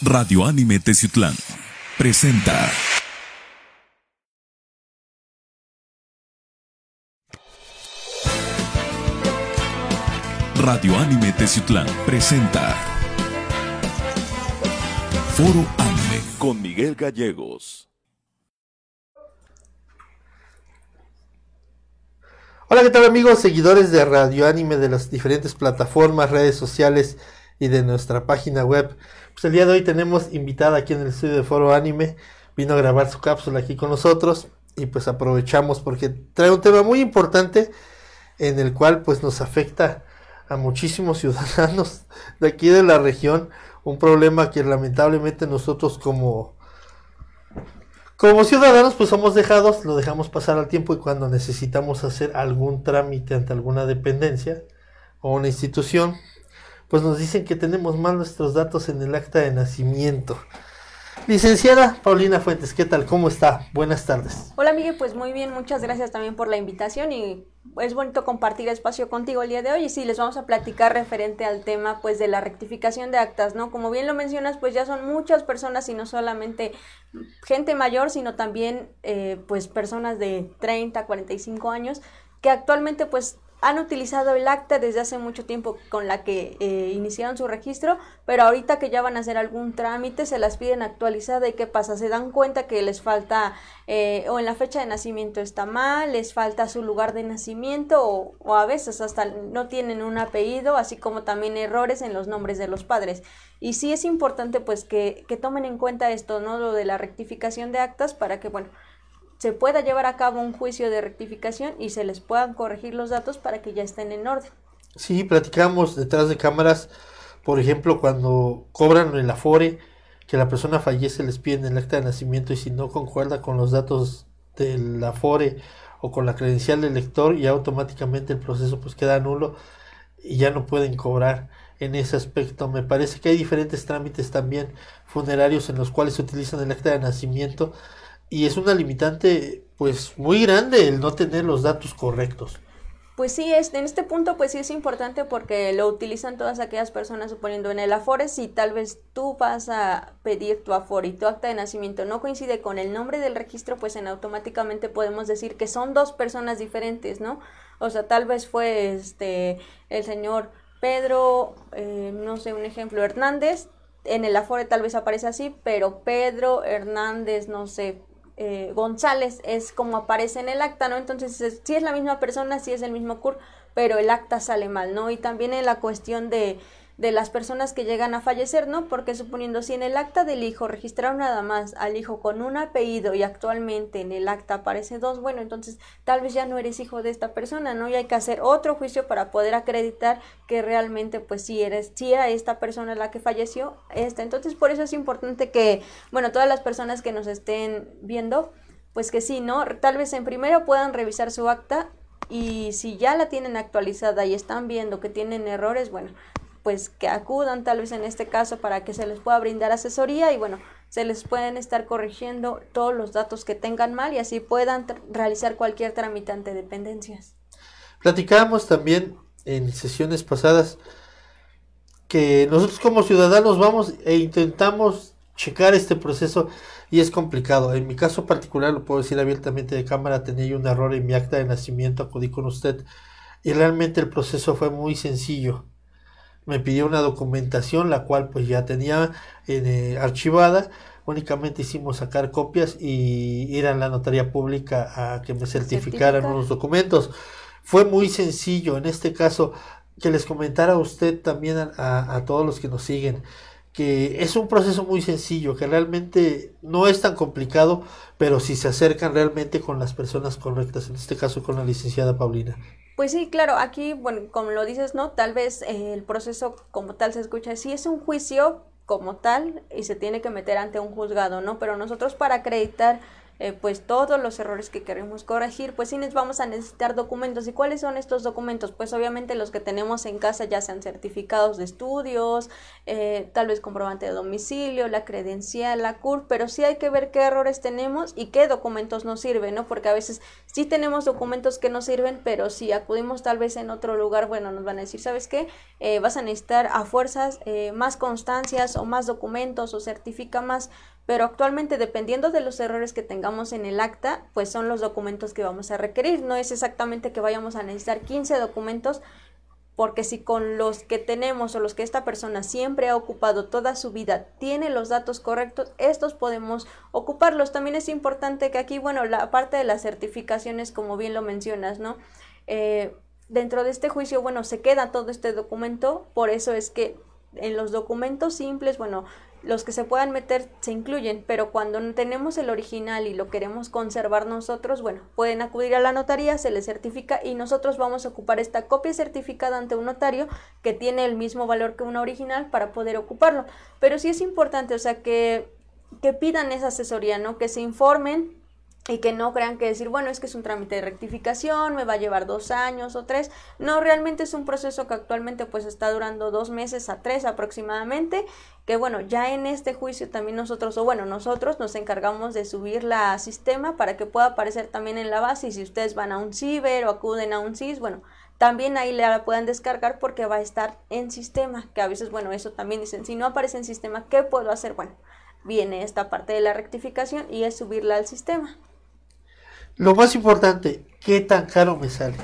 Radio Anime Teciutlán presenta. Radio Anime Teciutlán presenta. Foro Anime con Miguel Gallegos. Hola, ¿qué tal amigos, seguidores de Radio Anime de las diferentes plataformas, redes sociales y de nuestra página web? Pues el día de hoy tenemos invitada aquí en el estudio de Foro Anime, vino a grabar su cápsula aquí con nosotros y pues aprovechamos porque trae un tema muy importante en el cual pues nos afecta a muchísimos ciudadanos de aquí de la región, un problema que lamentablemente nosotros como como ciudadanos pues somos dejados, lo dejamos pasar al tiempo y cuando necesitamos hacer algún trámite ante alguna dependencia o una institución, pues nos dicen que tenemos mal nuestros datos en el acta de nacimiento. Licenciada Paulina Fuentes, ¿qué tal? ¿Cómo está? Buenas tardes. Hola Miguel, pues muy bien, muchas gracias también por la invitación y es bonito compartir espacio contigo el día de hoy y sí, les vamos a platicar referente al tema pues de la rectificación de actas, ¿no? Como bien lo mencionas, pues ya son muchas personas y no solamente gente mayor, sino también eh, pues personas de 30, 45 años que actualmente pues han utilizado el acta desde hace mucho tiempo con la que eh, iniciaron su registro, pero ahorita que ya van a hacer algún trámite se las piden actualizada y qué pasa, se dan cuenta que les falta eh, o en la fecha de nacimiento está mal, les falta su lugar de nacimiento o, o a veces hasta no tienen un apellido, así como también errores en los nombres de los padres. Y sí es importante pues que, que tomen en cuenta esto, ¿no? Lo de la rectificación de actas para que, bueno, se pueda llevar a cabo un juicio de rectificación y se les puedan corregir los datos para que ya estén en orden. Sí, platicamos detrás de cámaras, por ejemplo, cuando cobran el afore, que la persona fallece, les piden el acta de nacimiento y si no concuerda con los datos del afore o con la credencial del lector, y automáticamente el proceso pues queda nulo y ya no pueden cobrar en ese aspecto. Me parece que hay diferentes trámites también funerarios en los cuales se utilizan el acta de nacimiento y es una limitante pues muy grande el no tener los datos correctos. Pues sí, es, en este punto pues sí es importante porque lo utilizan todas aquellas personas suponiendo en el Afore, si tal vez tú vas a pedir tu Afore y tu acta de nacimiento no coincide con el nombre del registro, pues en automáticamente podemos decir que son dos personas diferentes, ¿no? O sea, tal vez fue este el señor Pedro, eh, no sé, un ejemplo, Hernández, en el Afore tal vez aparece así, pero Pedro Hernández, no sé, eh, González es como aparece en el acta, ¿no? Entonces, si es la misma persona, si es el mismo CUR, pero el acta sale mal, ¿no? Y también en la cuestión de de las personas que llegan a fallecer, ¿no? Porque suponiendo si en el acta del hijo registraron nada más al hijo con un apellido y actualmente en el acta aparece dos, bueno, entonces tal vez ya no eres hijo de esta persona, ¿no? Y hay que hacer otro juicio para poder acreditar que realmente pues si eres, si era esta persona la que falleció, esta. Entonces por eso es importante que, bueno, todas las personas que nos estén viendo, pues que sí, ¿no? Tal vez en primero puedan revisar su acta y si ya la tienen actualizada y están viendo que tienen errores, bueno, pues que acudan tal vez en este caso para que se les pueda brindar asesoría y bueno, se les pueden estar corrigiendo todos los datos que tengan mal y así puedan realizar cualquier tramitante de dependencias. Platicábamos también en sesiones pasadas que nosotros como ciudadanos vamos e intentamos checar este proceso y es complicado. En mi caso particular, lo puedo decir abiertamente de cámara, tenía un error en mi acta de nacimiento, acudí con usted y realmente el proceso fue muy sencillo me pidió una documentación, la cual pues ya tenía eh, archivada. Únicamente hicimos sacar copias y ir a la notaría pública a que me certificaran unos documentos. Fue muy sencillo. En este caso, que les comentara a usted también a, a todos los que nos siguen que es un proceso muy sencillo, que realmente no es tan complicado, pero si se acercan realmente con las personas correctas, en este caso con la licenciada Paulina. Pues sí, claro, aquí, bueno, como lo dices, ¿no? Tal vez eh, el proceso como tal se escucha, sí es un juicio como tal y se tiene que meter ante un juzgado, ¿no? Pero nosotros para acreditar eh, pues todos los errores que queremos corregir, pues sí nos vamos a necesitar documentos. ¿Y cuáles son estos documentos? Pues obviamente los que tenemos en casa, ya sean certificados de estudios, eh, tal vez comprobante de domicilio, la credencial, la CUR, pero sí hay que ver qué errores tenemos y qué documentos nos sirven, ¿no? Porque a veces sí tenemos documentos que nos sirven, pero si acudimos tal vez en otro lugar, bueno, nos van a decir, ¿sabes qué? Eh, vas a necesitar a fuerzas más constancias o más documentos o certifica más pero actualmente dependiendo de los errores que tengamos en el acta, pues son los documentos que vamos a requerir. No es exactamente que vayamos a necesitar 15 documentos, porque si con los que tenemos o los que esta persona siempre ha ocupado toda su vida tiene los datos correctos, estos podemos ocuparlos. También es importante que aquí, bueno, la parte de las certificaciones, como bien lo mencionas, ¿no? Eh, dentro de este juicio, bueno, se queda todo este documento, por eso es que en los documentos simples, bueno, los que se puedan meter se incluyen, pero cuando tenemos el original y lo queremos conservar nosotros, bueno, pueden acudir a la notaría, se les certifica y nosotros vamos a ocupar esta copia certificada ante un notario que tiene el mismo valor que una original para poder ocuparlo. Pero sí es importante, o sea, que, que pidan esa asesoría, ¿no? Que se informen y que no crean que decir, bueno, es que es un trámite de rectificación, me va a llevar dos años o tres. No, realmente es un proceso que actualmente pues está durando dos meses a tres aproximadamente, que bueno, ya en este juicio también nosotros, o bueno, nosotros nos encargamos de subirla a sistema para que pueda aparecer también en la base y si ustedes van a un ciber o acuden a un CIS, bueno, también ahí la puedan descargar porque va a estar en sistema, que a veces, bueno, eso también dicen, si no aparece en sistema, ¿qué puedo hacer? Bueno, viene esta parte de la rectificación y es subirla al sistema. Lo más importante, ¿qué tan caro me sale?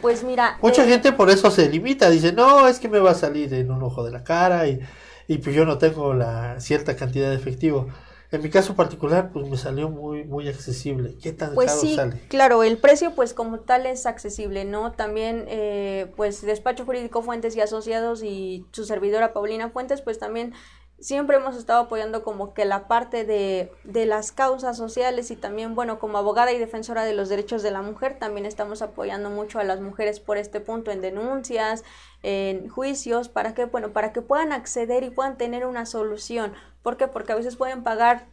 Pues mira. Mucha eh, gente por eso se limita, dice, no, es que me va a salir en un ojo de la cara y, y pues yo no tengo la cierta cantidad de efectivo. En mi caso particular, pues me salió muy, muy accesible. ¿Qué tan pues caro sí, sale? Claro, el precio pues como tal es accesible, ¿no? También eh, pues Despacho Jurídico Fuentes y Asociados y su servidora Paulina Fuentes pues también siempre hemos estado apoyando como que la parte de, de, las causas sociales y también, bueno, como abogada y defensora de los derechos de la mujer, también estamos apoyando mucho a las mujeres por este punto en denuncias, en juicios, para que, bueno, para que puedan acceder y puedan tener una solución. ¿Por qué? Porque a veces pueden pagar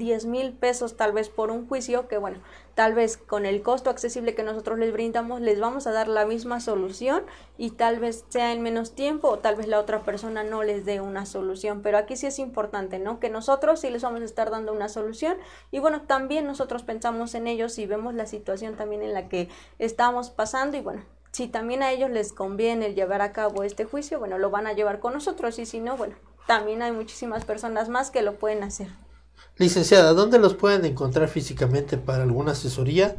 10 mil pesos tal vez por un juicio que bueno, tal vez con el costo accesible que nosotros les brindamos les vamos a dar la misma solución y tal vez sea en menos tiempo o tal vez la otra persona no les dé una solución, pero aquí sí es importante, ¿no? Que nosotros sí les vamos a estar dando una solución y bueno, también nosotros pensamos en ellos y vemos la situación también en la que estamos pasando y bueno, si también a ellos les conviene llevar a cabo este juicio, bueno, lo van a llevar con nosotros y si no, bueno, también hay muchísimas personas más que lo pueden hacer. Licenciada, ¿dónde los pueden encontrar físicamente para alguna asesoría?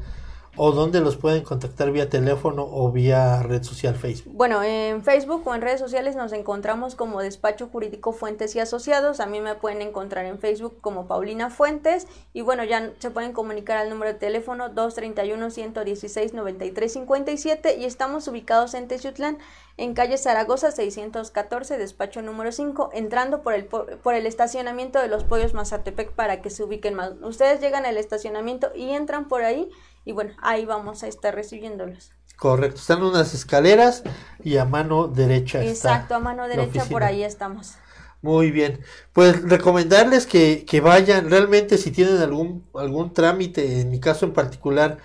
O dónde los pueden contactar vía teléfono o vía red social Facebook? Bueno, en Facebook o en redes sociales nos encontramos como Despacho Jurídico Fuentes y Asociados. A mí me pueden encontrar en Facebook como Paulina Fuentes y bueno, ya se pueden comunicar al número de teléfono 231-116-9357 y estamos ubicados en Teciutlán, en calle Zaragoza 614, despacho número 5, entrando por el, por el estacionamiento de los Pollos Mazatepec para que se ubiquen más. Ustedes llegan al estacionamiento y entran por ahí y bueno, ahí vamos a estar recibiéndolos. Correcto, están unas escaleras y a mano derecha. Exacto, a mano derecha por ahí estamos. Muy bien, pues recomendarles que, que, vayan, realmente si tienen algún, algún trámite, en mi caso en particular,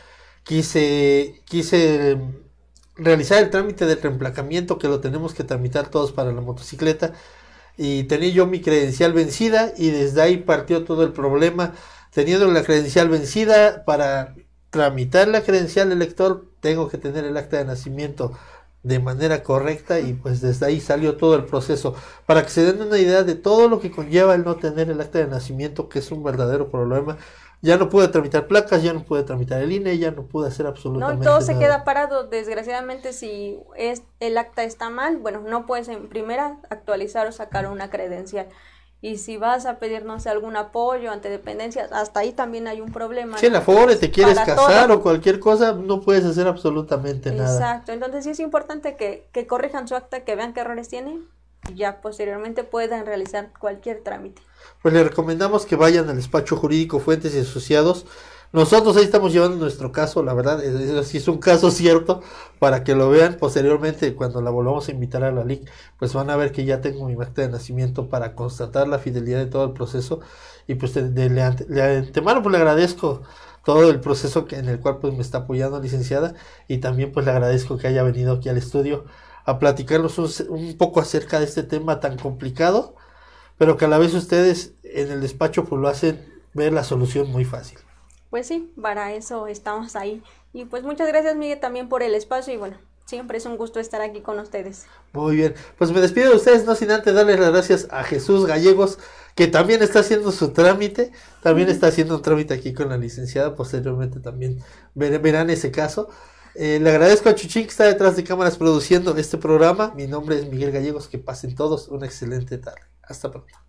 quise, quise realizar el trámite de reemplacamiento que lo tenemos que tramitar todos para la motocicleta y tenía yo mi credencial vencida y desde ahí partió todo el problema, teniendo la credencial vencida para tramitar la credencial del lector, tengo que tener el acta de nacimiento de manera correcta y pues desde ahí salió todo el proceso. Para que se den una idea de todo lo que conlleva el no tener el acta de nacimiento, que es un verdadero problema. Ya no pude tramitar placas, ya no pude tramitar el INE, ya no pude hacer absolutamente nada. No, todo se queda parado. Desgraciadamente, si es, el acta está mal, bueno, no puedes en primera actualizar o sacar una credencial. Y si vas a pedir, no sé, algún apoyo ante dependencias, hasta ahí también hay un problema. Si en la FORE te quieres casar o cualquier cosa, no puedes hacer absolutamente nada. Exacto, entonces sí es importante que, que corrijan su acta, que vean qué errores tienen y ya posteriormente puedan realizar cualquier trámite. Pues le recomendamos que vayan al despacho jurídico Fuentes y Asociados Nosotros ahí estamos llevando nuestro caso, la verdad, es, es un caso cierto para que lo vean posteriormente cuando la volvamos a invitar a la LIC, pues van a ver que ya tengo mi acta de nacimiento para constatar la fidelidad de todo el proceso y pues de, de, de, de antemano pues le agradezco todo el proceso que, en el cual pues me está apoyando licenciada y también pues le agradezco que haya venido aquí al estudio a platicarnos un, un, poco acerca de este tema tan complicado, pero que a la vez ustedes en el despacho pues lo hacen ver la solución muy fácil. Pues sí, para eso estamos ahí. Y pues muchas gracias Miguel también por el espacio y bueno, siempre es un gusto estar aquí con ustedes. Muy bien, pues me despido de ustedes, no sin antes darles las gracias a Jesús Gallegos, que también está haciendo su trámite, también está haciendo un trámite aquí con la licenciada, posteriormente también verán ese caso. Eh, le agradezco a Chuchín que está detrás de cámaras produciendo este programa. Mi nombre es Miguel Gallegos. Que pasen todos una excelente tarde. Hasta pronto.